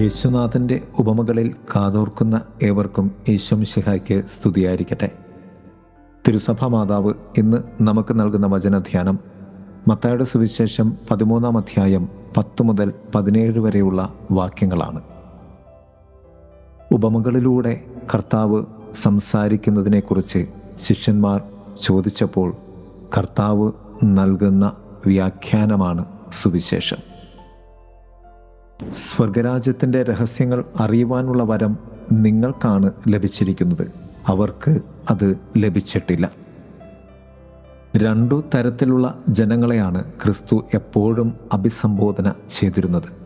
യേശുനാഥന്റെ ഉപമകളിൽ കാതോർക്കുന്ന ഏവർക്കും യേശുമിശിഹായ്ക്ക് സ്തുതിയായിരിക്കട്ടെ. തിരുസഭ മാതാവ് ഇന്ന് നമുക്ക് നൽകുന്ന വചനധ്യാനം മത്തായുടെ സുവിശേഷം പതിമൂന്നാം അധ്യായം പത്ത് മുതൽ പതിനേഴ് വരെയുള്ള വാക്യങ്ങളാണ്. ഉപമകളിലൂടെ കർത്താവ് സംസാരിക്കുന്നതിനെക്കുറിച്ച് ശിഷ്യന്മാർ ചോദിച്ചപ്പോൾ കർത്താവ് നൽകുന്ന വ്യാഖ്യാനമാണ് സുവിശേഷം. സ്വർഗരാജ്യത്തിന്റെ രഹസ്യങ്ങൾ അറിയുവാനുള്ള വരം നിങ്ങൾക്കാണ് ലഭിച്ചിരിക്കുന്നത്. അവർക്ക് അത് ലഭിച്ചിട്ടില്ല. രണ്ടു തരത്തിലുള്ള ജനങ്ങളെയാണ് ക്രിസ്തു എപ്പോഴും അഭിസംബോധന ചെയ്തിരുന്നത്.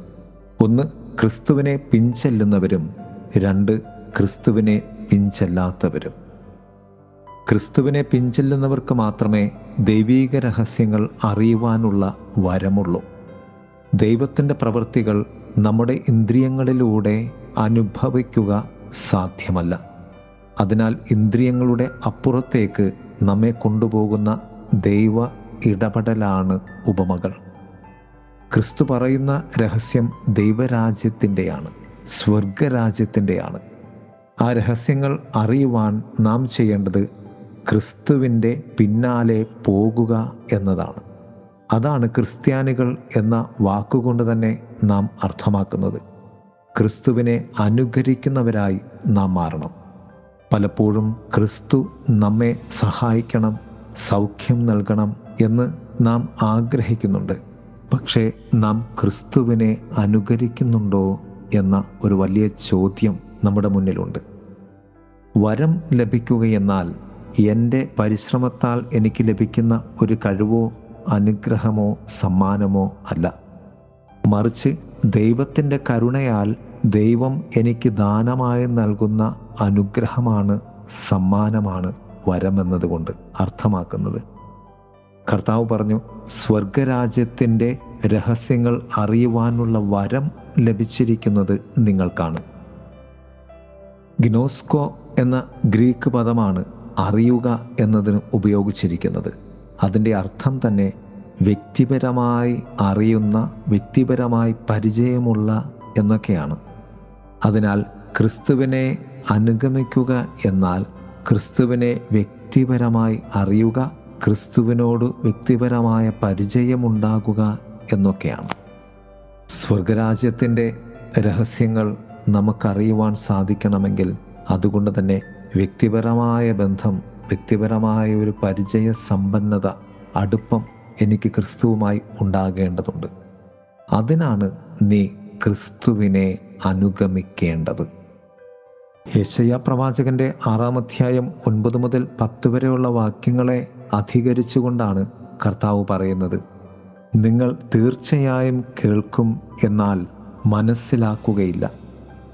ഒന്ന് ക്രിസ്തുവിനെ പിഞ്ചെല്ലുന്നവരും രണ്ട് ക്രിസ്തുവിനെ പിഞ്ചെല്ലാത്തവരും ക്രിസ്തുവിനെ പിഞ്ചെല്ലുന്നവർക്ക് മാത്രമേ ദൈവീക രഹസ്യങ്ങൾ അറിയുവാനുള്ള വരമുള്ളൂ. ദൈവത്തിന്റെ പ്രവൃത്തികൾ നമ്മുടെ ഇന്ദ്രിയങ്ങളിലൂടെ അനുഭവിക്കുക സാധ്യമല്ല. അതിനാൽ ഇന്ദ്രിയങ്ങളുടെ അപ്പുറത്തേക്ക് നമ്മെ കൊണ്ടുപോകുന്ന ദൈവ ഇടപെടലാണ് ഉപമകൾ. ക്രിസ്തു പറയുന്ന രഹസ്യം ദൈവരാജ്യത്തിന്റെയാണ് സ്വർഗരാജ്യത്തിന്റെയാണ്. ആ രഹസ്യങ്ങൾ അറിയുവാൻ നാം ചെയ്യേണ്ടത് ക്രിസ്തുവിന്റെ പിന്നാലെ പോകുക എന്നതാണ്. അതാണ് ക്രിസ്ത്യാനികൾ എന്ന വാക്കുകൊണ്ട് തന്നെ നാം അർത്ഥമാക്കുന്നത്. ക്രിസ്തുവിനെ അനുകരിക്കുന്നവരായി നാം മാറണം. പലപ്പോഴും ക്രിസ്തു നമ്മെ സഹായിക്കണം സൗഖ്യം നൽകണം എന്ന് നാം ആഗ്രഹിക്കുന്നുണ്ട്. പക്ഷേ നാം ക്രിസ്തുവിനെ അനുകരിക്കുന്നുണ്ടോ എന്ന ഒരു വലിയ ചോദ്യം നമ്മുടെ മുന്നിലുണ്ട്. വരം ലഭിക്കുകയെന്നാൽ എന്റെ പരിശ്രമത്താൽ എനിക്ക് ലഭിക്കുന്ന ഒരു കഴിവോ അനുഗ്രഹമോ സമ്മാനമോ അല്ല. മറിച്ച് ദൈവത്തിന്റെ കരുണയാൽ ദൈവം എനിക്ക് ദാനമായി നൽകുന്ന അനുഗ്രഹമാണ് സമ്മാനമാണ് വരമെന്നതുകൊണ്ട് അർത്ഥമാക്കുന്നത്. കർത്താവ് പറഞ്ഞു സ്വർഗരാജ്യത്തിന്റെ രഹസ്യങ്ങൾ അറിയുവാനുള്ള വരം ലഭിച്ചിരിക്കുന്നത് നിങ്ങൾക്കാണ്. ഗിനോസ്കോ എന്ന ഗ്രീക്ക് പദമാണ് അറിയുക എന്നതിന് ഉപയോഗിച്ചിരിക്കുന്നത്. അതിന്റെ അർത്ഥം തന്നെ വ്യക്തിപരമായി അറിയുന്ന വ്യക്തിപരമായി പരിചയമുള്ള എന്നൊക്കെയാണ്. അതിനാൽ ക്രിസ്തുവിനെ അനുഗമിക്കുക എന്നാൽ ക്രിസ്തുവിനെ വ്യക്തിപരമായി അറിയുക ക്രിസ്തുവിനോട് വ്യക്തിപരമായ പരിചയമുണ്ടാകുക എന്നൊക്കെയാണ്. സ്വർഗരാജ്യത്തിന്റെ രഹസ്യങ്ങൾ നമുക്കറിയുവാൻ സാധിക്കണമെങ്കിൽ അതുകൊണ്ട് തന്നെ വ്യക്തിപരമായ ബന്ധം വ്യക്തിപരമായ ഒരു പരിചയ സമ്പന്നത അടുപ്പം എനിക്ക് ക്രിസ്തുവുമായി ഉണ്ടാകേണ്ടതുണ്ട്. അതിനാണ് നീ ക്രിസ്തുവിനെ അനുഗമിക്കേണ്ടത്. യശയ പ്രവാചകന്റെ ആറാം അധ്യായം ഒൻപത് മുതൽ പത്ത് വരെയുള്ള വാക്യങ്ങളെ അധികരിച്ചുകൊണ്ടാണ് കർത്താവ് പറയുന്നത്. നിങ്ങൾ തീർച്ചയായും കേൾക്കും എന്നാൽ മനസ്സിലാക്കുകയില്ല.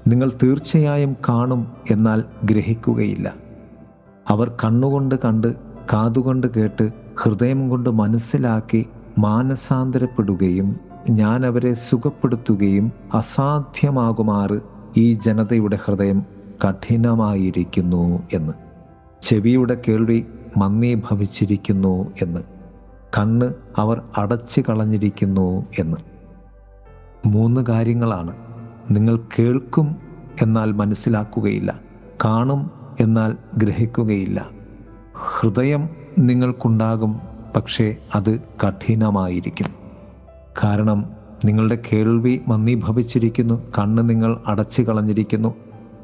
നിങ്ങൾ തീർച്ചയായും കാണും എന്നാൽ ഗ്രഹിക്കുകയില്ല. അവർ കണ്ണുകൊണ്ട് കണ്ട് കാതുകൊണ്ട് കേട്ട് ഹൃദയം കൊണ്ട് മനസ്സിലാക്കി മാനസാന്തരപ്പെടുകയും ഞാൻ അവരെ സുഖപ്പെടുത്തുകയും അസാധ്യമാകുമാറ് ഈ ജനതയുടെ ഹൃദയം കഠിനമായിരിക്കുന്നു എന്ന്. ചെവിയുടെ കേൾവി മന്ദീഭവിച്ചിരിക്കുന്നു എന്ന്. കണ്ണ് അവർ അടച്ചു കളഞ്ഞിരിക്കുന്നു എന്ന്. മൂന്ന് കാര്യങ്ങളാണ്. നിങ്ങൾ കേൾക്കും എന്നാൽ മനസ്സിലാക്കുകയില്ല. കാണും എന്നാൽ ഗ്രഹിക്കുകയില്ല. ഹൃദയം നിങ്ങൾക്കുണ്ടാകും പക്ഷേ അത് കഠിനമായിരിക്കും. കാരണം നിങ്ങളുടെ കേൾവി മന്ദീഭവിച്ചിരിക്കുന്നു കണ്ണ് നിങ്ങൾ അടച്ചു കളഞ്ഞിരിക്കുന്നു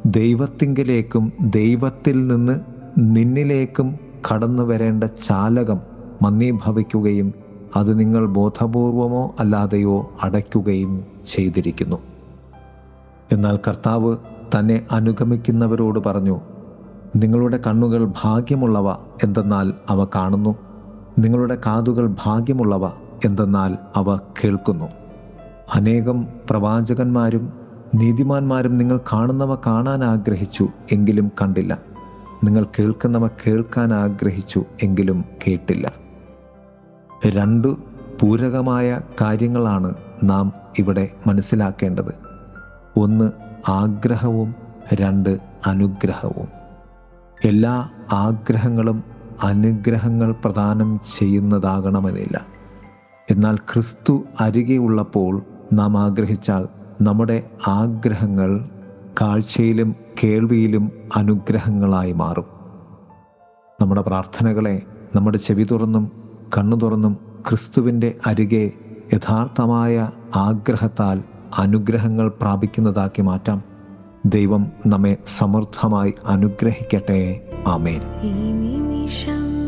ദൈവത്തിങ്കിലേക്കും ദൈവത്തിൽ നിന്ന് നിന്നിലേക്കും കടന്നു വരേണ്ട ചാലകം മന്ദീഭവിക്കുകയും അത് നിങ്ങൾ ബോധപൂർവമോ അല്ലാതെയോ അടയ്ക്കുകയും ചെയ്തിരിക്കുന്നു. എന്നാൽ കർത്താവ് തന്നെ അനുഗമിക്കുന്നവരോട് പറഞ്ഞു നിങ്ങളുടെ കണ്ണുകൾ ഭാഗ്യമുള്ളവ എന്തെന്നാൽ അവ കാണുന്നു. നിങ്ങളുടെ കാതുകൾ ഭാഗ്യമുള്ളവ എന്തെന്നാൽ അവ കേൾക്കുന്നു. അനേകം പ്രവാചകന്മാരും നീതിമാന്മാരും നിങ്ങൾ കാണുന്നവ കാണാൻ ആഗ്രഹിച്ചു എങ്കിലും കണ്ടില്ല. നിങ്ങൾ കേൾക്കുന്നവ കേൾക്കാൻ ആഗ്രഹിച്ചു എങ്കിലും കേട്ടില്ല. രണ്ടു പൂരകമായ കാര്യങ്ങളാണ് നാം ഇവിടെ മനസ്സിലാക്കേണ്ടത്. ഒന്ന് ആഗ്രഹവും രണ്ട് അനുഗ്രഹവും. എല്ലാ ആഗ്രഹങ്ങളും അനുഗ്രഹങ്ങൾ പ്രദാനം ചെയ്യുന്നതാകണമെന്നില്ല. എന്നാൽ ക്രിസ്തു അരികെ ഉള്ളപ്പോൾ നാം ആഗ്രഹിച്ചാൽ നമ്മുടെ ആഗ്രഹങ്ങൾ കാഴ്ചയിലും കേൾവിയിലും അനുഗ്രഹങ്ങളായി മാറും. നമ്മുടെ പ്രാർത്ഥനകളെ നമ്മുടെ ചെവി തുറന്നും കണ്ണു തുറന്നും ക്രിസ്തുവിന്റെ അരികെ യഥാർത്ഥമായ ആഗ്രഹത്താൽ അനുഗ്രഹങ്ങൾ പ്രാപിക്കുന്നതാക്കി മാറ്റാം. ദൈവം നമ്മെ സമൃദ്ധമായി അനുഗ്രഹിക്കട്ടെ. ആമേൻ. ഈ നിമിഷം